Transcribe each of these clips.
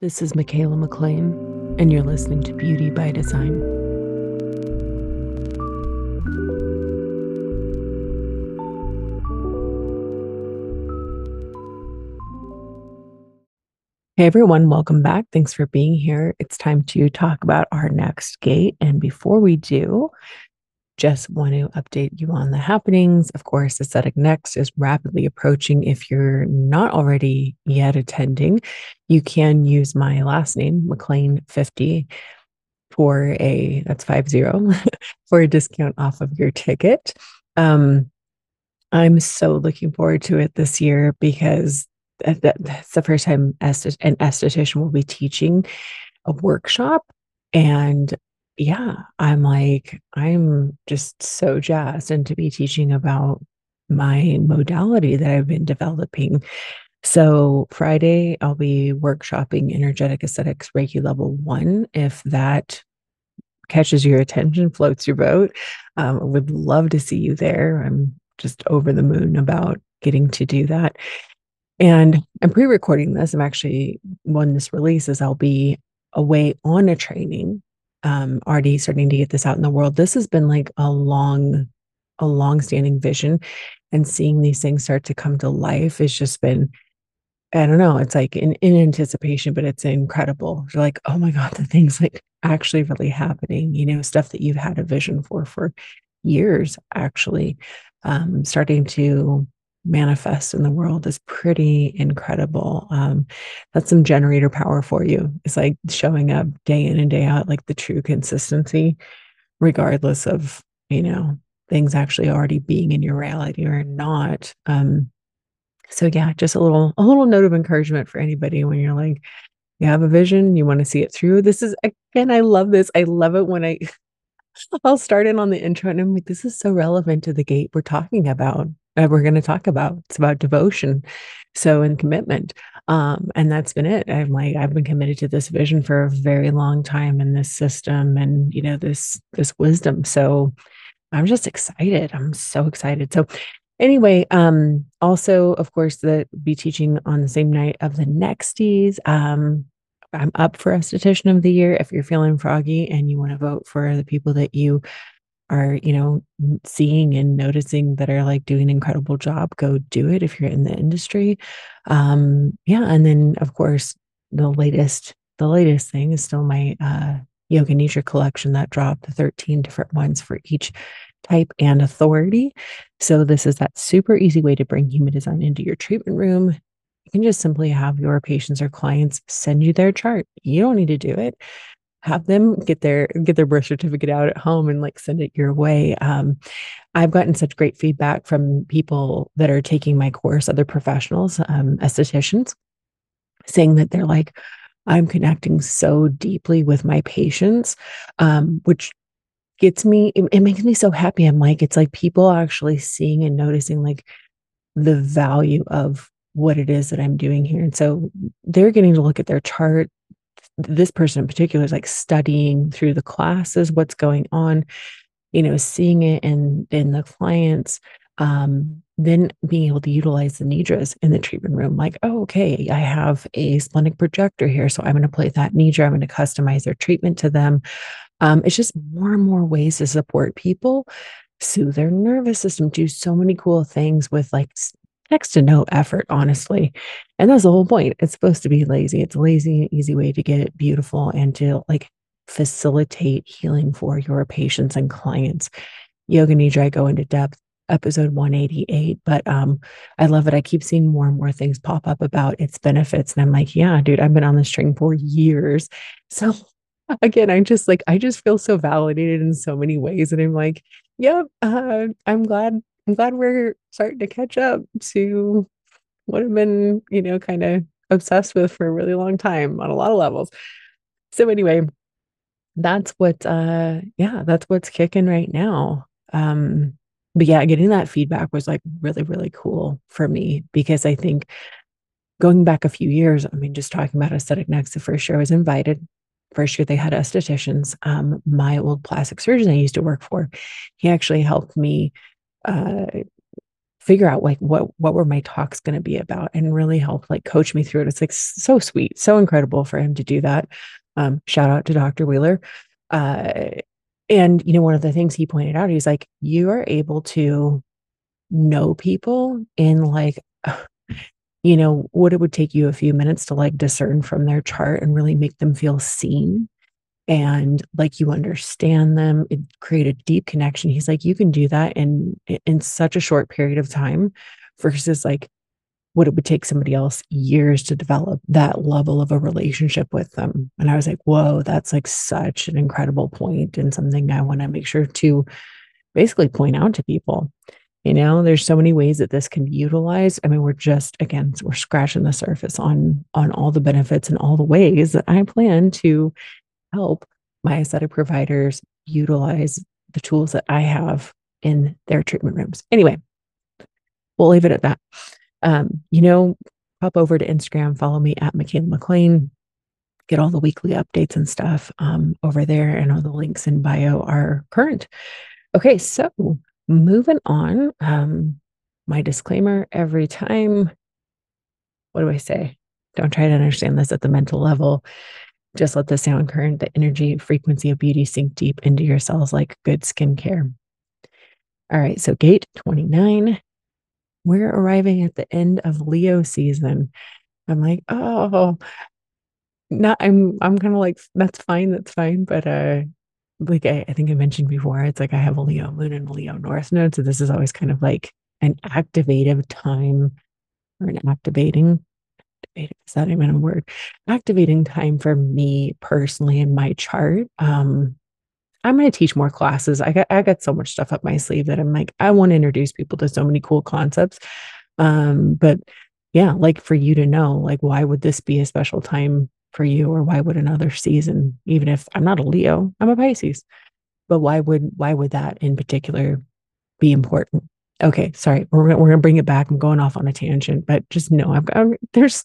This is Mikaela MacLean, and you're listening to Beauty by Design. Hey everyone, welcome back. Thanks for being here. It's time to talk about our next gate. And before we do, just want to update you on the happenings. Of course, Aesthetic Next is rapidly approaching. If you're not already yet attending, you can use my last name, MacLean 50, for a that's five zero for a discount off of your ticket. Um, I'm so looking forward to it this year because that, that's the first time an esthetician will be teaching a workshop and yeah, I'm like, I'm just so jazzed and to be teaching about my modality that I've been developing. So, Friday, I'll be workshopping energetic aesthetics Reiki level one. If that catches your attention, floats your boat, um, I would love to see you there. I'm just over the moon about getting to do that. And I'm pre recording this. I'm actually, when this releases, I'll be away on a training um, already starting to get this out in the world. This has been like a long, a long standing vision. And seeing these things start to come to life has just been, I don't know, it's like in, in anticipation, but it's incredible. You're like, oh my God, the thing's like actually really happening, you know, stuff that you've had a vision for for years, actually um, starting to manifest in the world is pretty incredible. Um, that's some generator power for you. It's like showing up day in and day out, like the true consistency, regardless of, you know, things actually already being in your reality or not. Um, so yeah, just a little, a little note of encouragement for anybody when you're like, you have a vision, you want to see it through. This is again, I love this. I love it when I I'll start in on the intro and I'm like, this is so relevant to the gate we're talking about uh, we're going to talk about. It's about devotion, so and commitment. Um, and that's been it. I'm like I've been committed to this vision for a very long time in this system, and you know this this wisdom. So I'm just excited. I'm so excited. So anyway, um, also of course the be teaching on the same night of the nexties. Um, I'm up for esthetician of the year. If you're feeling froggy and you want to vote for the people that you are, you know, seeing and noticing that are like doing an incredible job, go do it if you're in the industry. Um, yeah. And then of course, the latest, the latest thing is still my uh yoga nidra collection that dropped the 13 different ones for each type and authority. So this is that super easy way to bring human design into your treatment room. You can just simply have your patients or clients send you their chart. You don't need to do it have them get their get their birth certificate out at home and like send it your way. Um, i've gotten such great feedback from people that are taking my course other professionals um, estheticians saying that they're like i'm connecting so deeply with my patients um, which gets me it, it makes me so happy. I'm like it's like people actually seeing and noticing like the value of what it is that i'm doing here. And so they're getting to look at their chart this person in particular is like studying through the classes what's going on you know seeing it in in the clients um, then being able to utilize the nidras in the treatment room like oh okay i have a splenic projector here so i'm going to play that nidra i'm going to customize their treatment to them. Um, it's just more and more ways to support people. Soothe their nervous system do so many cool things with like next to no effort, honestly. And that's the whole point. It's supposed to be lazy. It's a lazy, easy way to get beautiful and to like facilitate healing for your patients and clients. Yoga Nidra, I go into depth, episode 188. But um, I love it. I keep seeing more and more things pop up about its benefits. And I'm like, yeah, dude, I've been on this string for years. So again, i'm just like, I just feel so validated in so many ways. And I'm like, yep, uh, I'm glad I'm glad we're starting to catch up to what I've been, you know, kind of obsessed with for a really long time on a lot of levels. So anyway, that's what uh yeah, that's what's kicking right now. Um but yeah, getting that feedback was like really really cool for me because I think going back a few years, I mean just talking about aesthetic next the first year I was invited first year they had estheticians um, my old plastic surgeon i used to work for he actually helped me uh, figure out like what what were my talks going to be about and really help like coach me through it. It's like so sweet so incredible for him to do that. Um, shout out to dr wheeler. Uh, and you know one of the things he pointed out he's like you are able to know people in like you know what it would take you a few minutes to like discern from their chart and really make them feel seen and like you understand them it create a deep connection. He's like you can do that in in such a short period of time versus like what it would take somebody else years to develop that level of a relationship with them. And i was like whoa that's like such an incredible point and something i want to make sure to basically point out to people. You know there's so many ways that this can be utilized. I mean we're just again we're scratching the surface on on all the benefits and all the ways that i plan to help my aesthetic providers utilize the tools that I have in their treatment rooms. Anyway, we'll leave it at that. Um, you know, pop over to Instagram, follow me at Mikaela MacLean, get all the weekly updates and stuff um, over there, and all the links in bio are current. Okay, so moving on. Um, my disclaimer every time. What do I say? Don't try to understand this at the mental level. Just let the sound current, the energy, frequency of beauty sink deep into your cells like good skincare. All right, so gate 29. We're arriving at the end of Leo season. I'm like, oh, not I'm I'm kind of like, that's fine, that's fine. But uh like I, I think I mentioned before, it's like I have a Leo moon and a Leo North node. So this is always kind of like an activative time or an activating activating is that even a word? Activating time for me personally in my chart um i'm going to teach more classes. I got i got so much stuff up my sleeve that i'm like i want to introduce people to so many cool concepts. Um but yeah like for you to know like why would this be a special time for you or why would another season even if i'm not a leo i'm a pisces but why would why would that in particular be important Okay, sorry. We're we're gonna bring it back. I'm going off on a tangent, but just know I've got there's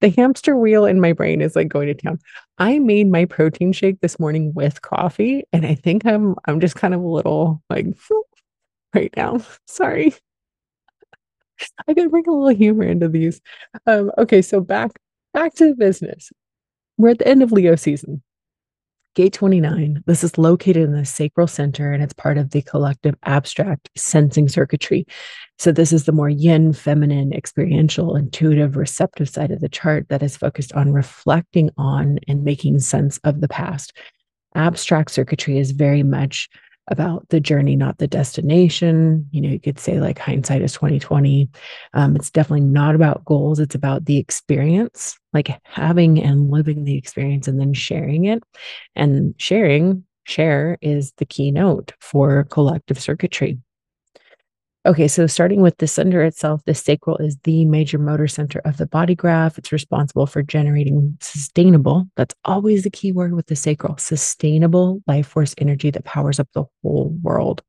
the hamster wheel in my brain is like going to town. I made my protein shake this morning with coffee, and I think I'm I'm just kind of a little like right now. Sorry. I gotta bring a little humor into these. Um, okay, so back back to the business. We're at the end of Leo season. Gate 29, this is located in the sacral center and it's part of the collective abstract sensing circuitry. So, this is the more yin, feminine, experiential, intuitive, receptive side of the chart that is focused on reflecting on and making sense of the past. Abstract circuitry is very much about the journey, not the destination. You know, you could say like hindsight is 2020. Um, it's definitely not about goals. It's about the experience, like having and living the experience and then sharing it. And sharing, share is the keynote for collective circuitry. Okay, so starting with the center itself, the sacral is the major motor center of the body graph. It's responsible for generating sustainable, that's always the key word with the sacral, sustainable life force energy that powers up the whole world.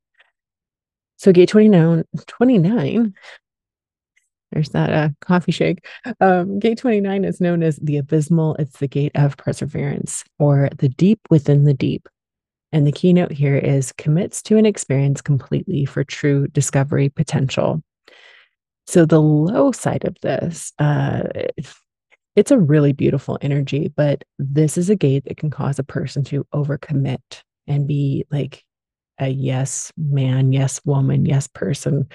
So gate 29, 29 there's that uh, coffee shake. Um, gate 29 is known as the abysmal. It's the gate of perseverance or the deep within the deep. And the keynote here is commits to an experience completely for true discovery potential. So the low side of this, uh, it's a really beautiful energy, but this is a gate that can cause a person to overcommit and be like a yes man, yes woman, yes person.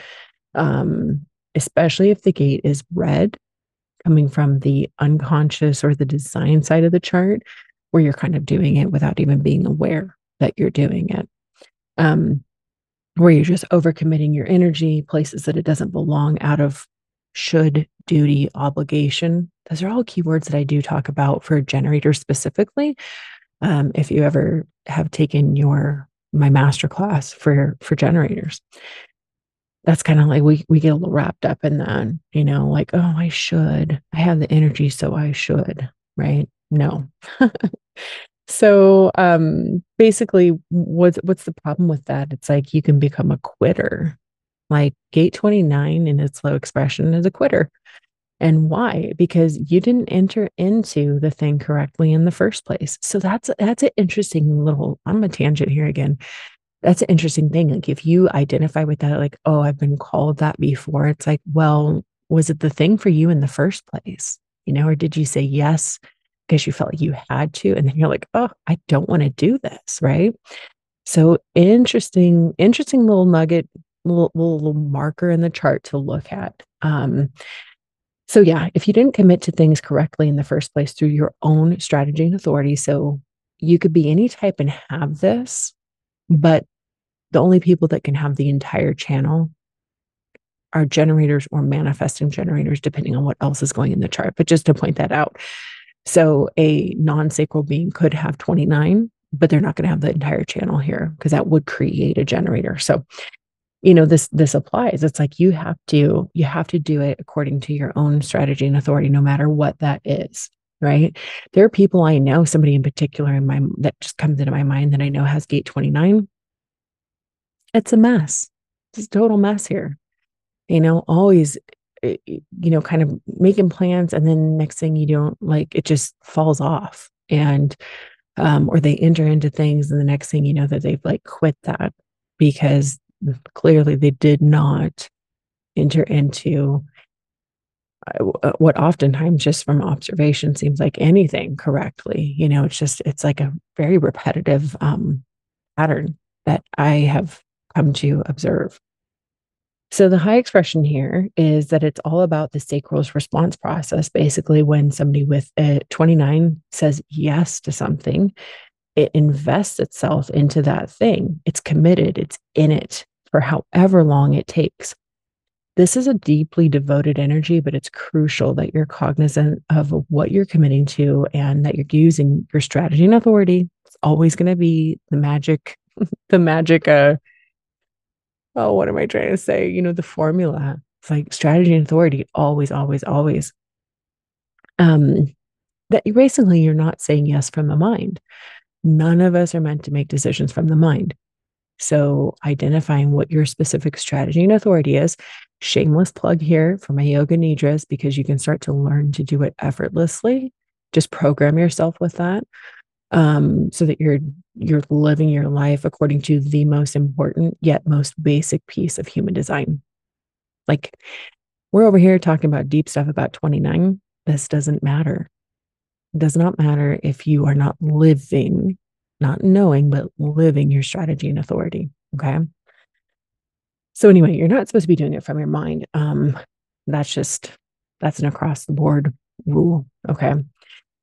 Um, especially if the gate is red, coming from the unconscious or the design side of the chart, where you're kind of doing it without even being aware that you're doing it. Um, where you're just overcommitting your energy, places that it doesn't belong out of should, duty, obligation. Those are all keywords that I do talk about for generators specifically. Um, if you ever have taken your my master class for for generators, that's kind of like we we get a little wrapped up in that, you know, like oh I should, I have the energy, so I should, right? No, So um basically what's what's the problem with that? It's like you can become a quitter. Like gate 29 in its low expression is a quitter. And why? Because you didn't enter into the thing correctly in the first place. So that's that's an interesting little I'm a tangent here again. that's an interesting thing. Like if you identify with that, like, oh, I've been called that before, it's like, well, was it the thing for you in the first place? You know, or did you say yes because you felt like you had to? And then you're like, oh, I don't want to do this. Right. So interesting, interesting little nugget, little, little, marker in the chart to look at. Um, so yeah, if you didn't commit to things correctly in the first place through your own strategy and authority, so you could be any type and have this, but the only people that can have the entire channel are generators or manifesting generators, depending on what else is going in the chart. But just to point that out. So a non sacral being could have 29, but they're not going to have the entire channel here because that would create a generator. So, you know, this this applies. It's like you have to you have to do it according to your own strategy and authority, no matter what that is. Right. There are people I know, somebody in particular in my that just comes into my mind that I know has gate 29 it's a mess. It's a total mess here. You know, always, you know, kind of making plans and then next thing you don't like it just falls off. And, um, or they enter into things and the next thing you know that they've like quit that because clearly they did not enter into uh, uh, what oftentimes just from observation seems like anything correctly you know it's just it's like a very repetitive um pattern that i have come to observe. So, the high expression here is that it's all about the sacral's response process. Basically, when somebody with a 29 says yes to something, it invests itself into that thing. It's committed, it's in it for however long it takes. This is a deeply devoted energy, but it's crucial that you're cognizant of what you're committing to and that you're using your strategy and authority. It's always going to be the magic, the magic uh, oh, what am I trying to say? You know, the formula. It's like strategy and authority, always, always, always. Um, that basically you're not saying yes from the mind. None of us are meant to make decisions from the mind. So identifying what your specific strategy and authority is, shameless plug here for my yoga nidras, because you can start to learn to do it effortlessly. Just program yourself with that um, so that you're you're living your life according to the most important yet most basic piece of human design. Like we're over here talking about deep stuff about 29. This doesn't matter. It does not matter if you are not living, not knowing, but living your strategy and authority. Okay. So anyway, you're not supposed to be doing it from your mind. Um, that's just that's an across the board rule. Okay.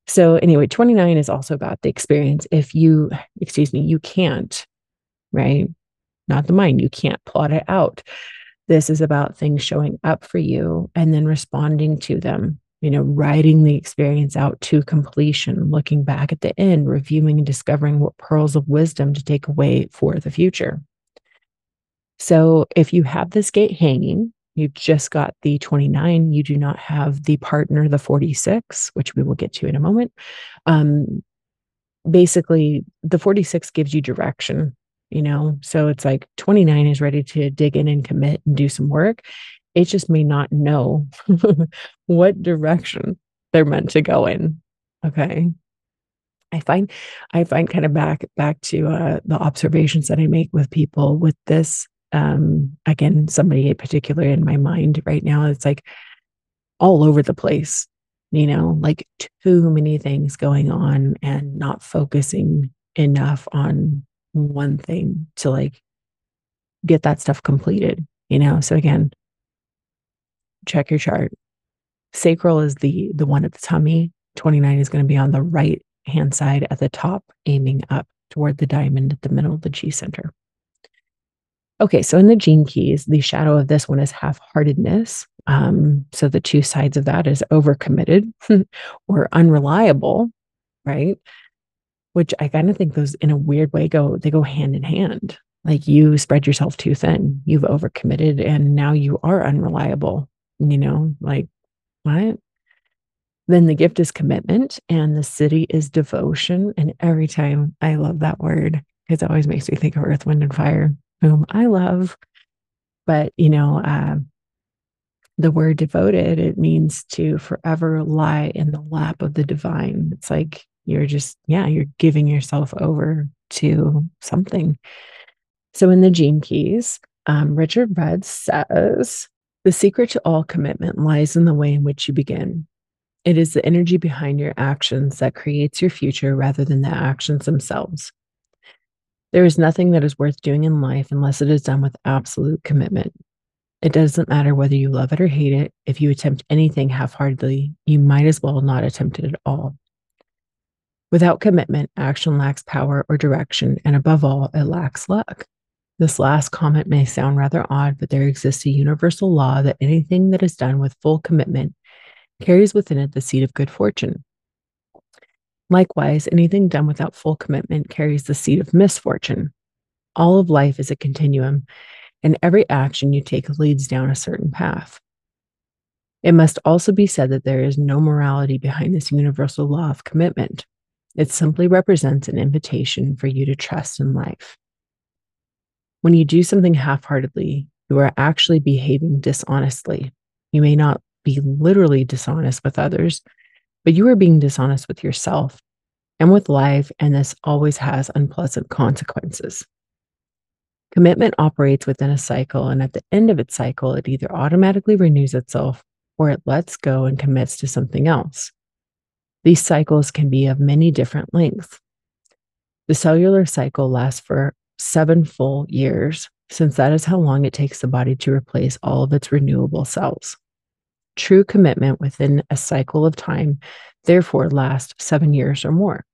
So, anyway, 29 is also about the experience. If you, excuse me, you can't, right? Not the mind, you can't plot it out. This is about things showing up for you and then responding to them, you know, writing the experience out to completion, looking back at the end, reviewing and discovering what pearls of wisdom to take away for the future. So, if you have this gate hanging, you just got the 29 you do not have the partner the 46 which we will get to in a moment. Um basically the 46 gives you direction you know? So it's like 29 is ready to dig in and commit and do some work. It just may not know what direction they're meant to go in okay? I find i find kind of back back to uh, the observations that i make with people with this um, again, somebody in particular in my mind right now, it's like all over the place, you know, like too many things going on and not focusing enough on one thing to like get that stuff completed, you know? So again, check your chart. Sacral is the the one at the tummy. 29 is going to be on the right hand side at the top, aiming up toward the diamond at the middle of the G center. Okay, so in the gene keys, the shadow of this one is half heartedness. Um, so the two sides of that is overcommitted or unreliable, right? Which I kind of think those in a weird way go, they go hand in hand. Like you spread yourself too thin, you've overcommitted, and now you are unreliable. You know, like what? Then the gift is commitment, and the siddhi is devotion. And every time I love that word because it always makes me think of earth, wind, and fire whom I love. But, you know, uh, the word devoted, it means to forever lie in the lap of the divine. It's like you're just, yeah, you're giving yourself over to something. So in the Gene Keys, um, Richard Rudd says the secret to all commitment lies in the way in which you begin. It is the energy behind your actions that creates your future rather than the actions themselves. There is nothing that is worth doing in life unless it is done with absolute commitment. It doesn't matter whether you love it or hate it. If you attempt anything half heartedly, you might as well not attempt it at all. Without commitment, action lacks power or direction, and above all, it lacks luck. This last comment may sound rather odd, but there exists a universal law that anything that is done with full commitment carries within it the seed of good fortune. Likewise, anything done without full commitment carries the seed of misfortune. All of life is a continuum, and every action you take leads down a certain path. It must also be said that there is no morality behind this universal law of commitment. It simply represents an invitation for you to trust in life. When you do something half heartedly, you are actually behaving dishonestly. You may not be literally dishonest with others, but you are being dishonest with yourself and with life, and this always has unpleasant consequences. Commitment operates within a cycle, and at the end of its cycle, it either automatically renews itself or it lets go and commits to something else. These cycles can be of many different lengths. The cellular cycle lasts for seven full years, since that is how long it takes the body to replace all of its renewable cells. True commitment within a cycle of time, therefore, lasts seven years or more.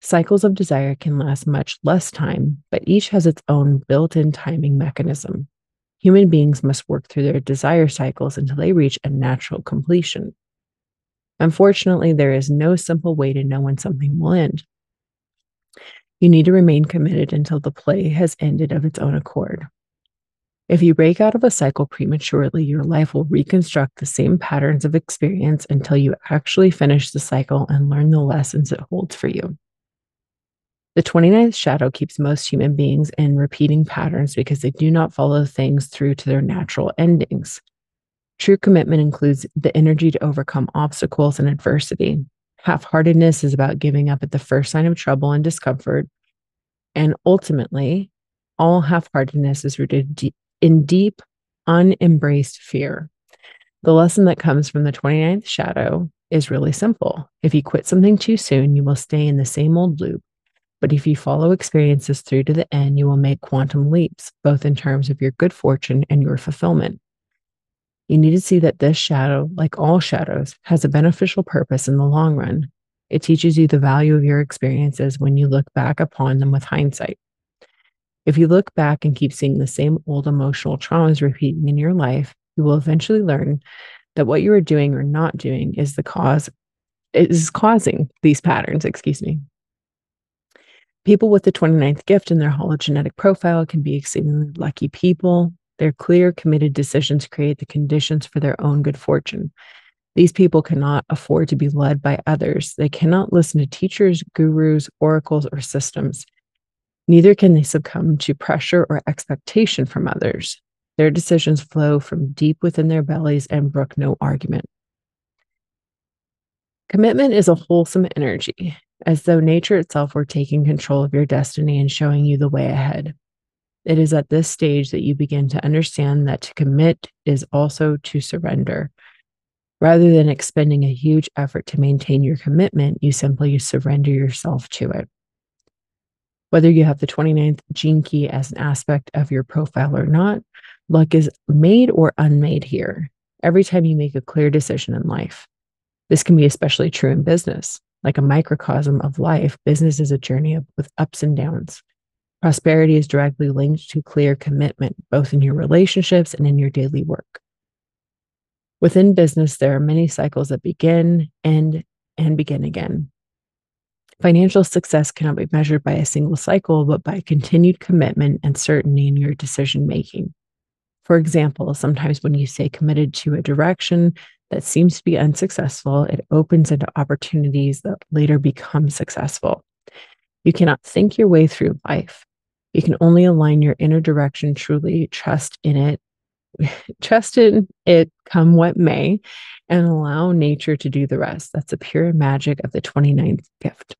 Cycles of desire can last much less time, but each has its own built in timing mechanism. Human beings must work through their desire cycles until they reach a natural completion. Unfortunately, there is no simple way to know when something will end. You need to remain committed until the play has ended of its own accord. If you break out of a cycle prematurely, your life will reconstruct the same patterns of experience until you actually finish the cycle and learn the lessons it holds for you. The 29th shadow keeps most human beings in repeating patterns because they do not follow things through to their natural endings. True commitment includes the energy to overcome obstacles and adversity. Half heartedness is about giving up at the first sign of trouble and discomfort. And ultimately, all half heartedness is rooted in deep, unembraced fear. The lesson that comes from the 29th shadow is really simple. If you quit something too soon, you will stay in the same old loop. But if you follow experiences through to the end, you will make quantum leaps, both in terms of your good fortune and your fulfillment. You need to see that this shadow, like all shadows, has a beneficial purpose in the long run. It teaches you the value of your experiences when you look back upon them with hindsight. If you look back and keep seeing the same old emotional traumas repeating in your life, you will eventually learn that what you are doing or not doing is the cause is causing these patterns, excuse me. People with the 29th gift in their hologenetic profile can be exceedingly lucky people. Their clear, committed decisions create the conditions for their own good fortune. These people cannot afford to be led by others. They cannot listen to teachers, gurus, oracles, or systems. Neither can they succumb to pressure or expectation from others. Their decisions flow from deep within their bellies and brook no argument. Commitment is a wholesome energy, as though nature itself were taking control of your destiny and showing you the way ahead. It is at this stage that you begin to understand that to commit is also to surrender. Rather than expending a huge effort to maintain your commitment, you simply surrender yourself to it. Whether you have the 29th gene key as an aspect of your profile or not, luck is made or unmade here every time you make a clear decision in life. This can be especially true in business. Like a microcosm of life, business is a journey with ups and downs. Prosperity is directly linked to clear commitment, both in your relationships and in your daily work. Within business, there are many cycles that begin, end, and begin again. Financial success cannot be measured by a single cycle, but by continued commitment and certainty in your decision making. For example, sometimes when you stay committed to a direction that seems to be unsuccessful, it opens into opportunities that later become successful. You cannot think your way through life. You can only align your inner direction truly, trust in it, trust in it come what may, and allow nature to do the rest. That's the pure magic of the 29th gift.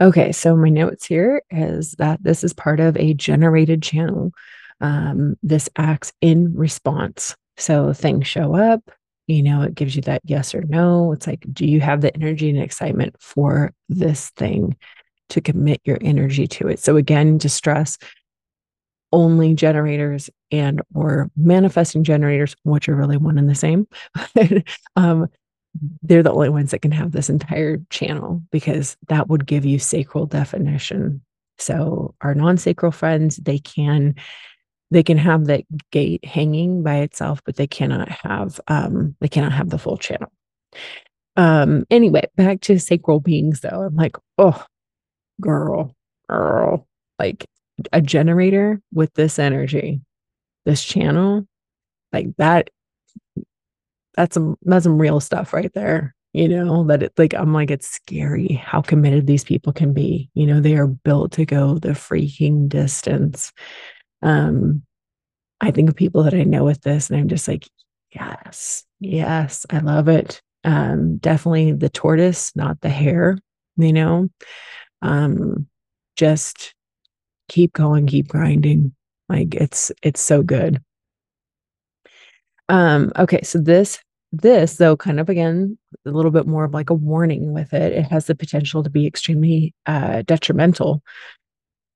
Okay, so my notes here is that this is part of a generated channel. Um, this acts in response. So things show up, you know, it gives you that yes or no. It's like, do you have the energy and excitement for this thing to commit your energy to it? So again, to stress only generators and or manifesting generators, which are really one and the same. um, they're the only ones that can have this entire channel because that would give you sacral definition. So our non-sacral friends, they can they can have that gate hanging by itself, but they cannot have um they cannot have the full channel. Um anyway, back to sacral beings though. I'm like, oh girl, girl, like a generator with this energy, this channel, like that that's some that's some real stuff right there you know that it like i'm like it's scary how committed these people can be you know they are built to go the freaking distance. Um i think of people that i know with this and i'm just like yes yes i love it. Um definitely the tortoise not the hare you know? Um just keep going keep grinding. Like it's it's so good. Um okay so this this, though, kind of again, a little bit more of like a warning with it. It has the potential to be extremely uh, detrimental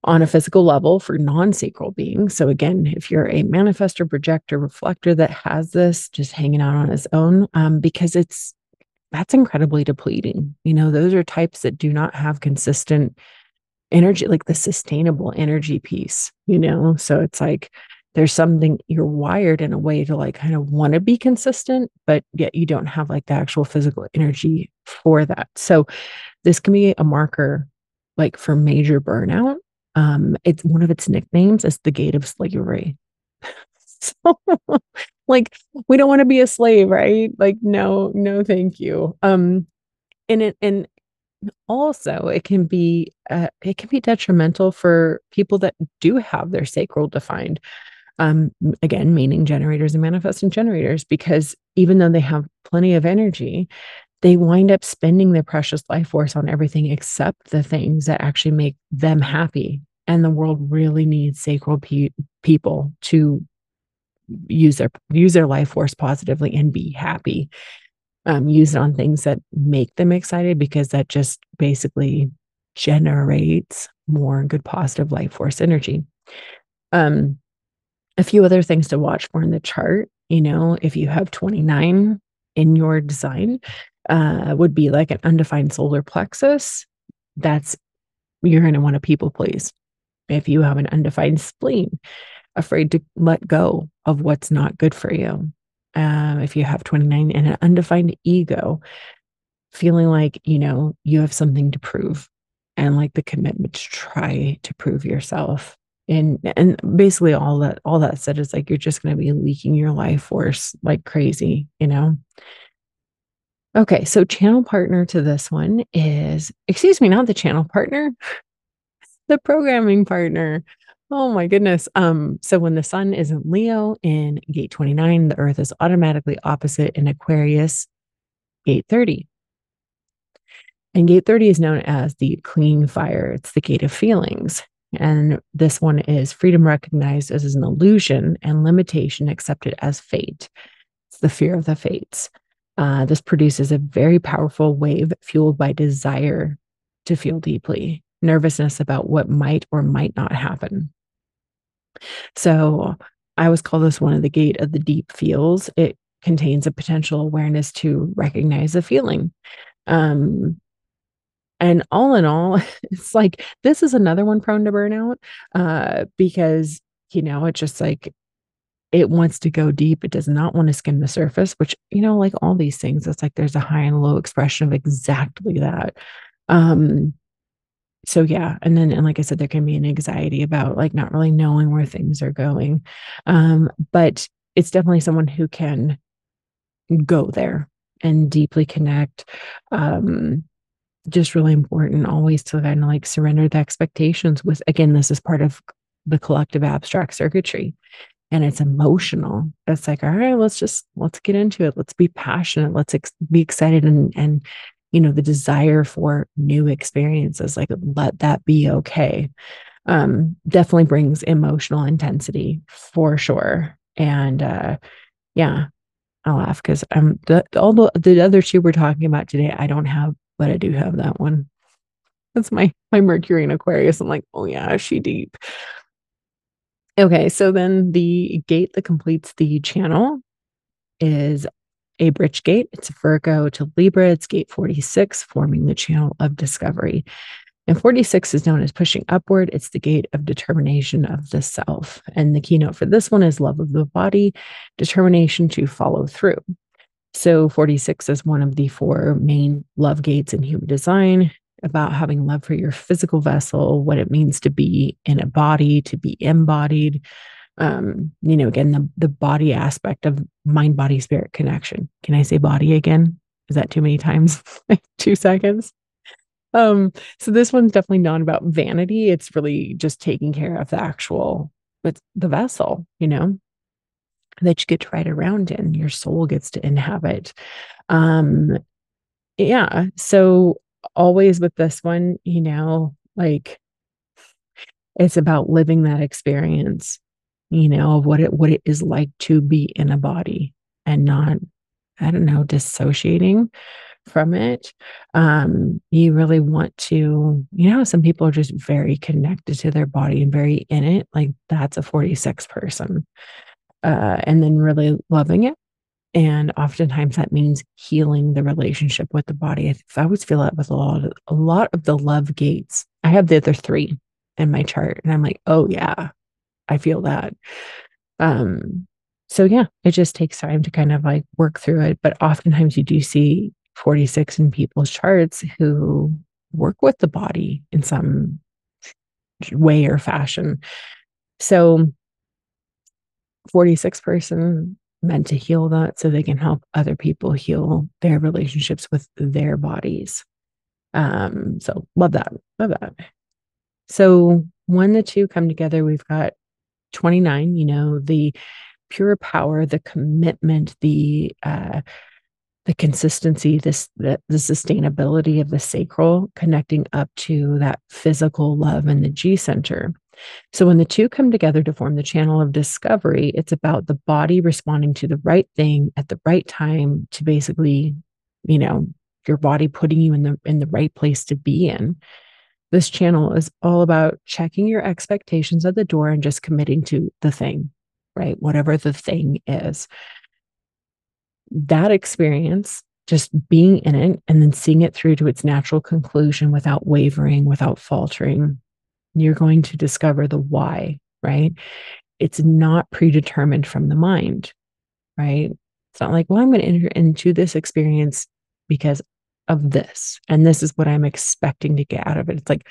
on a physical level for non sacral beings. So, again, if you're a manifestor, projector, reflector that has this just hanging out on its own, um, because it's that's incredibly depleting. You know, those are types that do not have consistent energy, like the sustainable energy piece, you know? So it's like, there's something you're wired in a way to like kind of want to be consistent, but yet you don't have like the actual physical energy for that. So this can be a marker like for major burnout. Um, it's one of its nicknames is the gate of slavery. so like we don't want to be a slave, right? Like, no, no, thank you. Um, and it and also it can be uh, it can be detrimental for people that do have their sacral defined um, again, meaning generators and manifesting generators, because even though they have plenty of energy, they wind up spending their precious life force on everything except the things that actually make them happy. And the world really needs sacral pe- people to use their use their life force positively and be happy. Um, use it on things that make them excited because that just basically generates more good positive life force energy. Um, a few other things to watch for in the chart, you know, if you have 29 in your design, uh, would be like an undefined solar plexus. That's you're going to want to people please. If you have an undefined spleen, afraid to let go of what's not good for you. Um, if you have 29 and an undefined ego, feeling like, you know, you have something to prove and like the commitment to try to prove yourself and and basically all that all that said is like you're just going to be leaking your life force like crazy you know? Okay so channel partner to this one is excuse me not the channel partner the programming partner. Oh my goodness um so when the sun is in leo in gate 29 the earth is automatically opposite in aquarius gate 30 and gate 30 is known as the clean fire. It's the gate of feelings and this one is freedom recognized as an illusion and limitation accepted as fate. It's the fear of the fates. Uh, this produces a very powerful wave fueled by desire to feel deeply, nervousness about what might or might not happen. So I always call this one of the gate of the deep feels. It contains a potential awareness to recognize a feeling. Um, and all in all, it's like this is another one prone to burnout uh, because, you know, it's just like it wants to go deep. It does not want to skim the surface, which, you know, like all these things, it's like there's a high and low expression of exactly that. Um, so yeah and then and like i said there can be an anxiety about like not really knowing where things are going um but it's definitely someone who can go there and deeply connect um just really important always to kind of like surrender the expectations with again this is part of the collective abstract circuitry and it's emotional it's like all right let's just let's get into it let's be passionate let's ex- be excited and and you know, the desire for new experiences, like let that be okay. Um, definitely brings emotional intensity for sure. And uh yeah, I laugh because I'm the the, the other two we're talking about today, I don't have, but I do have that one. That's my my Mercury in Aquarius. I'm like, oh yeah, she deep. Okay, so then the gate that completes the channel is a bridge gate. It's Virgo to Libra. It's gate 46, forming the channel of discovery. And 46 is known as pushing upward. It's the gate of determination of the self. And the keynote for this one is love of the body, determination to follow through. So 46 is one of the four main love gates in human design about having love for your physical vessel, what it means to be in a body, to be embodied. Um, you know, again, the, the body aspect of mind, body, spirit connection. Can I say body again? Is that too many times? Two seconds. Um, so this one's definitely not about vanity. It's really just taking care of the actual with the vessel, you know, that you get to ride around in, your soul gets to inhabit. Um, yeah. So always with this one, you know, like it's about living that experience, you know, of what it what it is like to be in a body and not, I don't know, dissociating from it. Um, you really want to, you know, some people are just very connected to their body and very in it. Like that's a 46 person. Uh, and then really loving it and oftentimes that means healing the relationship with the body. I, always feel that with a lot of a lot of the love gates. I have the other three in my chart, and I'm like, oh yeah, I feel that. Um, so yeah, it just takes time to kind of like work through it. But oftentimes you do see 46 in people's charts who work with the body in some way or fashion. So 46 person meant to heal that so they can help other people heal their relationships with their bodies. Um, so love that. Love that. So when the two come together, we've got 29, you know, the pure power, the commitment, the uh the consistency, this the, the sustainability of the sacral connecting up to that physical love in the G center. So when the two come together to form the channel of discovery, it's about the body responding to the right thing at the right time to basically, you know, your body putting you in the in the right place to be in. This channel is all about checking your expectations at the door and just committing to the thing, right? Whatever the thing is. That experience just being in it and then seeing it through to its natural conclusion without wavering, without faltering, you're going to discover the why, right? It's not predetermined from the mind, right? It's not like, well, I'm going to enter into this experience because of this. And this is what I'm expecting to get out of it. It's like,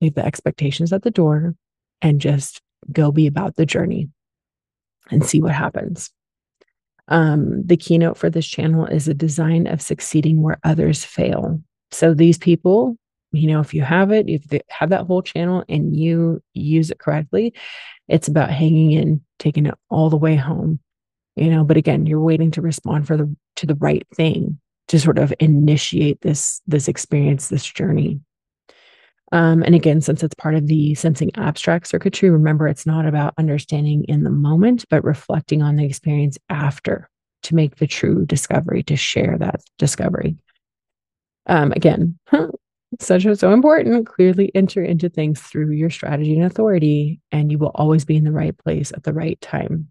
leave the expectations at the door and just go be about the journey and see what happens. Um, the keynote for this channel is a design of succeeding where others fail. So these people you know, if you have it, if you have that whole channel and you use it correctly, it's about hanging in, taking it all the way home. You know, but again, you're waiting to respond for the to the right thing to sort of initiate this this experience, this journey. Um, and again, since it's part of the sensing abstract circuitry, remember it's not about understanding in the moment, but reflecting on the experience after to make the true discovery, to share that discovery. Um, again, such and so important. Clearly enter into things through your strategy and authority, and you will always be in the right place at the right time.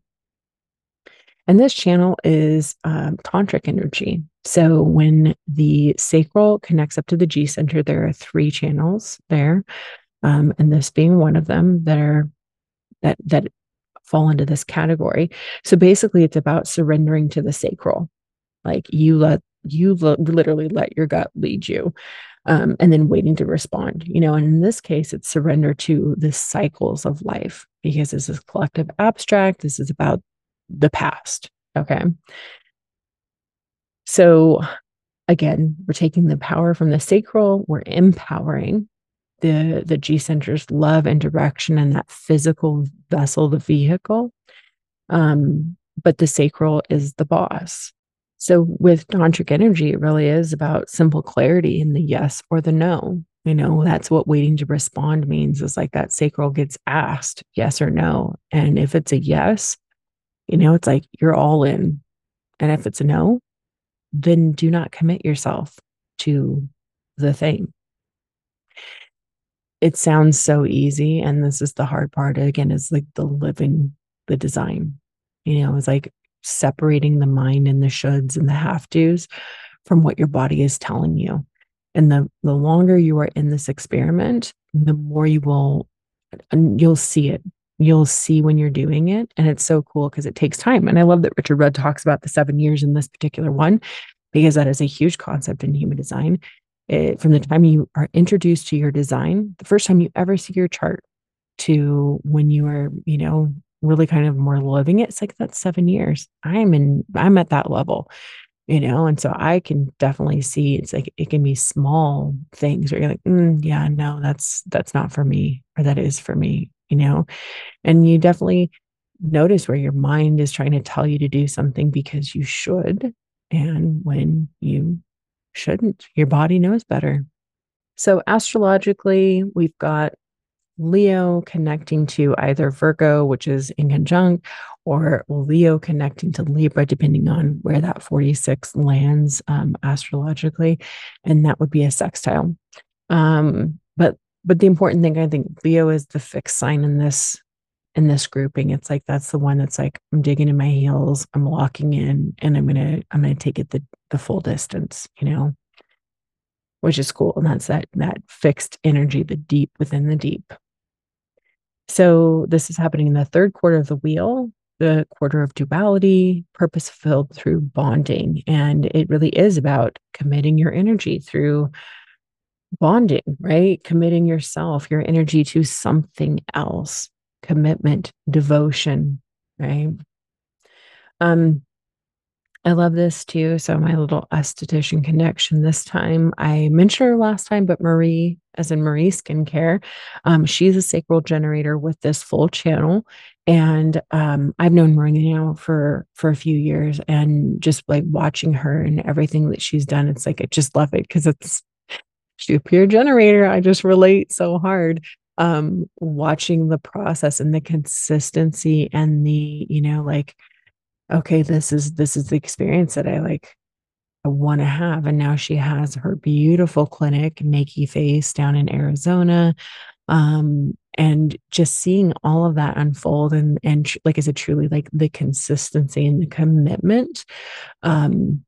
And this channel is um, tantric energy. So when the sacral connects up to the G center, there are three channels there, um, and this being one of them that are that that fall into this category. So basically, it's about surrendering to the sacral. Like you let you literally let your gut lead you um, and then waiting to respond you know and in this case it's surrender to the cycles of life because this is collective abstract this is about the past okay? So again we're taking the power from the sacral we're empowering the the g center's love and direction and that physical vessel the vehicle um but the sacral is the boss So with tantric energy, it really is about simple clarity in the yes or the no. You know, that's what waiting to respond means is like that sacral gets asked yes or no. And if it's a yes, you know, it's like you're all in. And if it's a no, then do not commit yourself to the thing. It sounds so easy. And this is the hard part again, is like the living the design. You know, it's like separating the mind and the shoulds and the have tos from what your body is telling you. And the the longer you are in this experiment, the more you will you'll see it. You'll see when you're doing it. And it's so cool because it takes time. And I love that Richard Rudd talks about the seven years in this particular one, because that is a huge concept in human design. It, from the time you are introduced to your design, the first time you ever see your chart to when you are, you know, really kind of more living it, it's like that's seven years. I'm in, I'm at that level you know and so i can definitely see it's like it can be small things where you're like mm, yeah no that's that's not for me or that is for me you know and you definitely notice where your mind is trying to tell you to do something because you should and when you shouldn't your body knows better so astrologically we've got Leo connecting to either Virgo, which is in conjunct, or Leo connecting to Libra, depending on where that 46 lands um, astrologically. And that would be a sextile. Um, but but the important thing, I think Leo is the fixed sign in this in this grouping. It's like that's the one that's like I'm digging in my heels, I'm locking in, and I'm gonna I'm gonna take it the the full distance, you know, which is cool. And that's that that fixed energy, the deep within the deep. So this is happening in the third quarter of the wheel, the quarter of duality, purpose filled through bonding. And it really is about committing your energy through bonding, right? Committing yourself, your energy to something else, commitment, devotion, right? Um, I love this too. So my little esthetician connection this time. I mentioned her last time, but Marie, as in Marie Skincare, um, she's a sacral generator with this full channel. And um, I've known Marie now for for a few years, and just like watching her and everything that she's done, it's like I just love it because it's she's a pure generator. I just relate so hard um watching the process and the consistency and the you know like okay, this is this is the experience that I like I want to have. And now she has her beautiful clinic, Makey Face, down in Arizona. Um, and just seeing all of that unfold and and tr- like is it truly like the consistency and the commitment um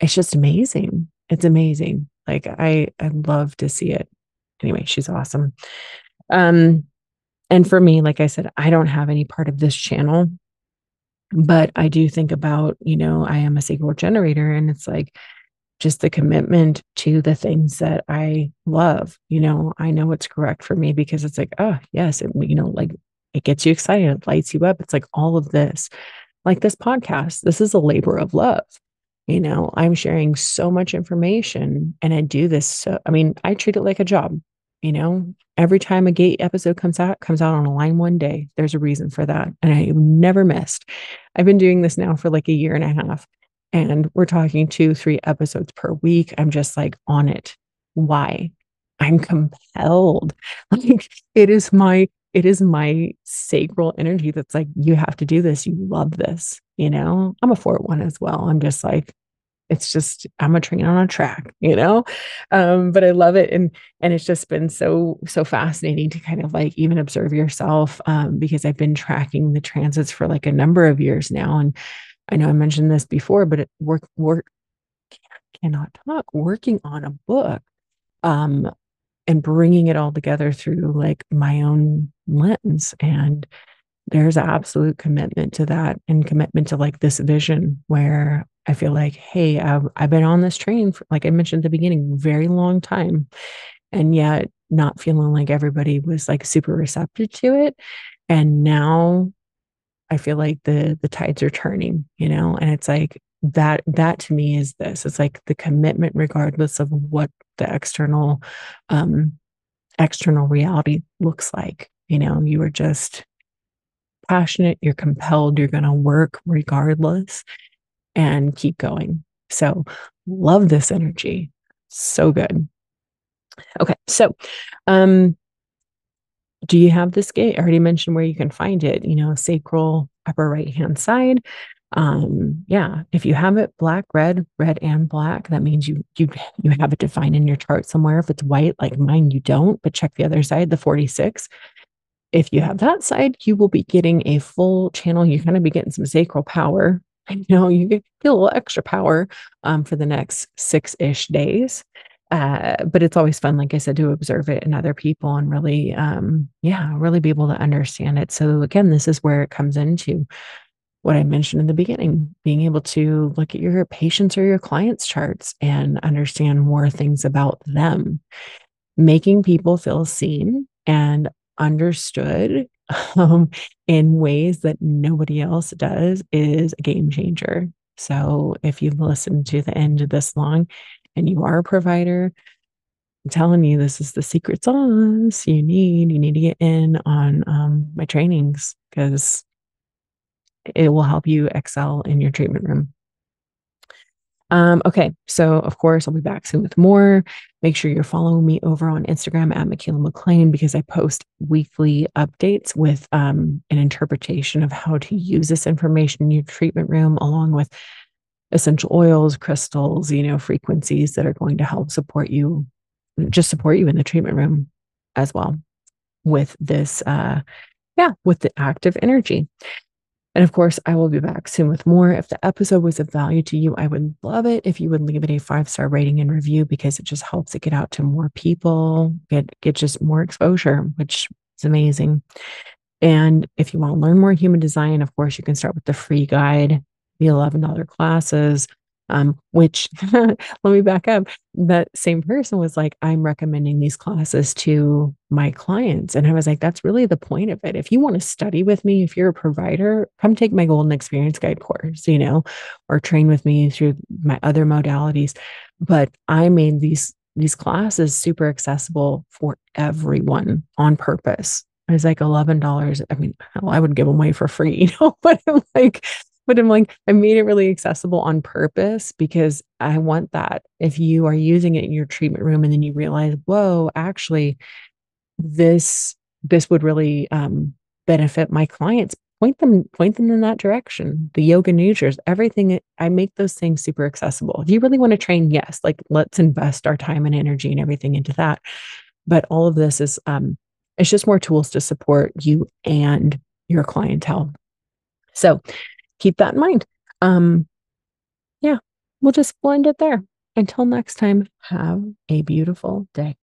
it's just amazing it's amazing like i i love to see it anyway she's awesome um and for me like i said i don't have any part of this channel but I do think about, you know, I am a sacral generator and it's like just the commitment to the things that I love. You know, I know what's correct for me because it's like, oh, yes, it, you know, like it gets you excited, it lights you up. It's like all of this, like this podcast, this is a labor of love. You know, I'm sharing so much information and I do this. So, I mean, I treat it like a job. You know, every time a gate episode comes out, comes out on a line one day. There's a reason for that. And I've never missed. I've been doing this now for like a year and a half. And we're talking two, three episodes per week. I'm just like on it. Why? I'm compelled. Like it is my it is my sacral energy that's like, you have to do this. You love this. You know, I'm a four one as well. I'm just like, it's just i'm a train on a track you know? Um, but i love it and and it's just been so so fascinating to kind of like even observe yourself um, because i've been tracking the transits for like a number of years now and i know i mentioned this before but it work work cannot talk working on a book um and bringing it all together through like my own lens and there's an absolute commitment to that and commitment to like this vision where I feel like, hey, I've, I've been on this train, for, like I mentioned at the beginning, very long time. And yet not feeling like everybody was like super receptive to it. And now I feel like the the tides are turning, you know, and it's like that that to me is this. It's like the commitment regardless of what the external um external reality looks like. You know, you are just passionate, you're compelled, you're going to work regardless and keep going. So, love this energy. So good. Okay. So, um, do you have this gate? I already mentioned where you can find it, you know, sacral upper right hand side. Um, yeah, if you have it black, red, red and black, that means you you you have it defined in your chart somewhere. If it's white like mine, you don't, but check the other side, the 46. If you have that side, you will be getting a full channel. You're going to be getting some sacral power. I know you get a little extra power um, for the next six ish days. Uh, but it's always fun, like I said, to observe it in other people and really, um, yeah, really be able to understand it. So, again, this is where it comes into what I mentioned in the beginning being able to look at your patients or your clients' charts and understand more things about them, making people feel seen and understood um, in ways that nobody else does is a game changer. So, if you've listened to the end of this long, and you are a provider, I'm telling you, this is the secret sauce you need. You need to get in on um, my trainings because it will help you excel in your treatment room. Um, okay, so of course, I'll be back soon with more. Make sure you're following me over on Instagram at Mikaela MacLean because I post weekly updates with um, an interpretation of how to use this information in your treatment room, along with essential oils, crystals, you know, frequencies that are going to help support you, just support you in the treatment room as well with this, uh, yeah, with the active energy. And of course, I will be back soon with more. If the episode was of value to you, I would love it if you would leave it a five star rating and review because it just helps it get out to more people, get get just more exposure, which is amazing. And if you want to learn more human design, of course, you can start with the free guide the $11 classes um, which let me back up. That same person was like, I'm recommending these classes to my clients. And I was like, that's really the point of it. If you want to study with me, if you're a provider, come take my golden experience guide course, you know, or train with me through my other modalities. But I made these these classes super accessible for everyone on purpose. It was like $11. I mean, hell, I would give them away for free, you know, but I'm like, but I'm like, I made it really accessible on purpose because I want that. If you are using it in your treatment room and then you realize, whoa, actually, this this would really um, benefit my clients. Point them, point them in that direction. The yoga nidras, everything. I make those things super accessible. If you really want to train, yes, like let's invest our time and energy and everything into that. But all of this is, um, it's just more tools to support you and your clientele. So keep that in mind. Um, yeah, we'll just blend it there. Until next time, have a beautiful day.